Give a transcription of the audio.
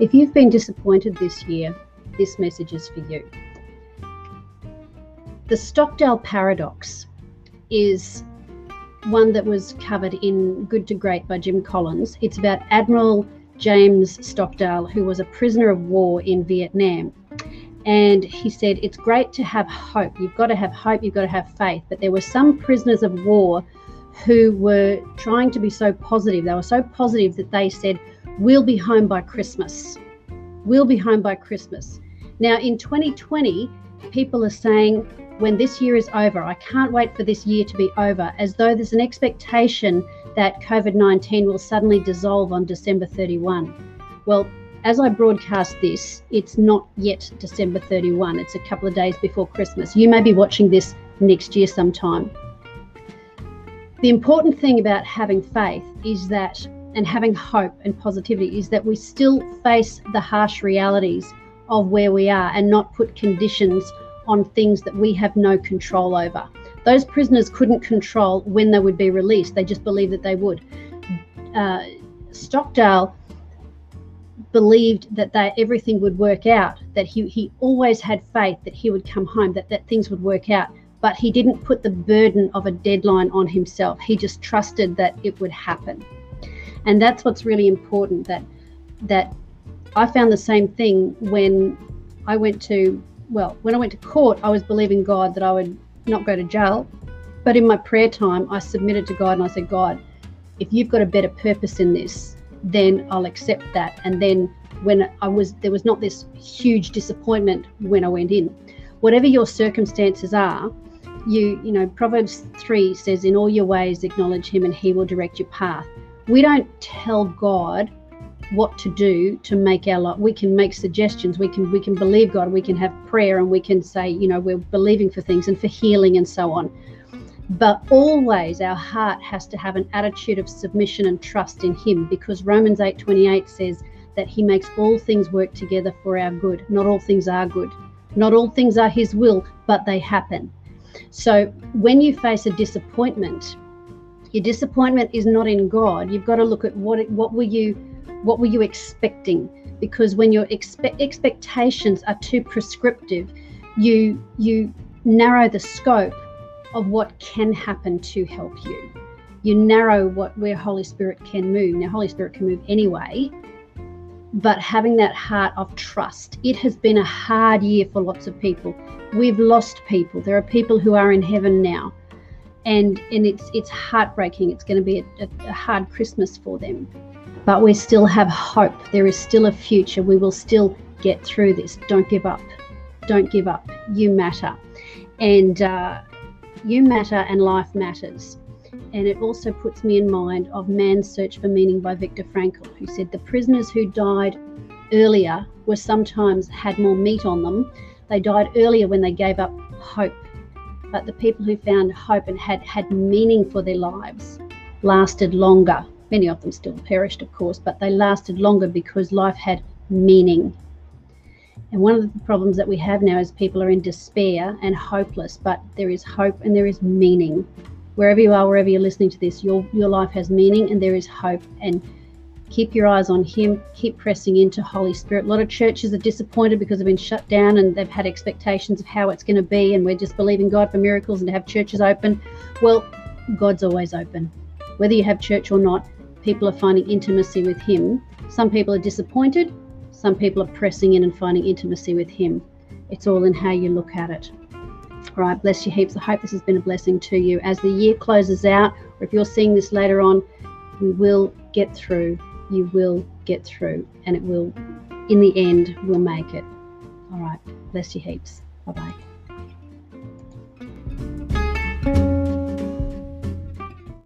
If you've been disappointed this year, this message is for you. The Stockdale paradox is one that was covered in Good to Great by Jim Collins. It's about Admiral James Stockdale, who was a prisoner of war in Vietnam. And he said, It's great to have hope. You've got to have hope, you've got to have faith. But there were some prisoners of war who were trying to be so positive. They were so positive that they said, We'll be home by Christmas. We'll be home by Christmas. Now, in 2020, people are saying, when this year is over, I can't wait for this year to be over, as though there's an expectation that COVID 19 will suddenly dissolve on December 31. Well, as I broadcast this, it's not yet December 31. It's a couple of days before Christmas. You may be watching this next year sometime. The important thing about having faith is that, and having hope and positivity, is that we still face the harsh realities of where we are and not put conditions on things that we have no control over. Those prisoners couldn't control when they would be released, they just believed that they would. Uh, Stockdale believed that they, everything would work out, that he, he always had faith that he would come home, that, that things would work out but he didn't put the burden of a deadline on himself. He just trusted that it would happen. And that's what's really important that that I found the same thing when I went to well, when I went to court, I was believing God that I would not go to jail. But in my prayer time, I submitted to God and I said, God, if you've got a better purpose in this, then I'll accept that. And then when I was there was not this huge disappointment when I went in. Whatever your circumstances are, you you know proverbs 3 says in all your ways acknowledge him and he will direct your path we don't tell god what to do to make our life we can make suggestions we can we can believe god we can have prayer and we can say you know we're believing for things and for healing and so on. But always our heart has to have an attitude of submission and trust in him because romans 8:28 says that he makes all things work together for our good. Not all things are good. Not all things are his will but they happen. So when you face a disappointment, your disappointment is not in God. You've got to look at what what were you what were you expecting? Because when your expe- expectations are too prescriptive, you you narrow the scope of what can happen to help you. You narrow what where Holy Spirit can move. Now Holy Spirit can move anyway, but having that heart of trust. It has been a hard year for lots of people. We've lost people. There are people who are in heaven now. And, and it's it's heartbreaking. It's going to be a, a hard Christmas for them. But we still have hope. There is still a future. We will still get through this. Don't give up. Don't give up. You matter. And uh, you matter and life matters and it also puts me in mind of Man's Search for Meaning by Viktor Frankl, who said the prisoners who died earlier were sometimes had more meat on them. They died earlier when they gave up hope. But the people who found hope and had had meaning for their lives lasted longer. Many of them still perished, of course, but they lasted longer because life had meaning. And one of the problems that we have now is people are in despair and hopeless, but there is hope and there is meaning wherever you are, wherever you're listening to this, your your life has meaning and there is hope. And keep your eyes on Him. Keep pressing into Holy Spirit. A lot of churches are disappointed because they've been shut down and they've had expectations of how it's going to be, and we're just believing God for miracles and to have churches open. Well, God's always open. Whether you have church or not, people are finding intimacy with Him. Some people are disappointed. Some people are pressing in and finding intimacy with Him. It's all in how you look at it. All right, bless you heaps. I hope this has been a blessing to you. As the year closes out, or if you're seeing this later on, we will get through. You will get through, and it will, in the end, we'll make it. All right, bless you heaps. Bye bye.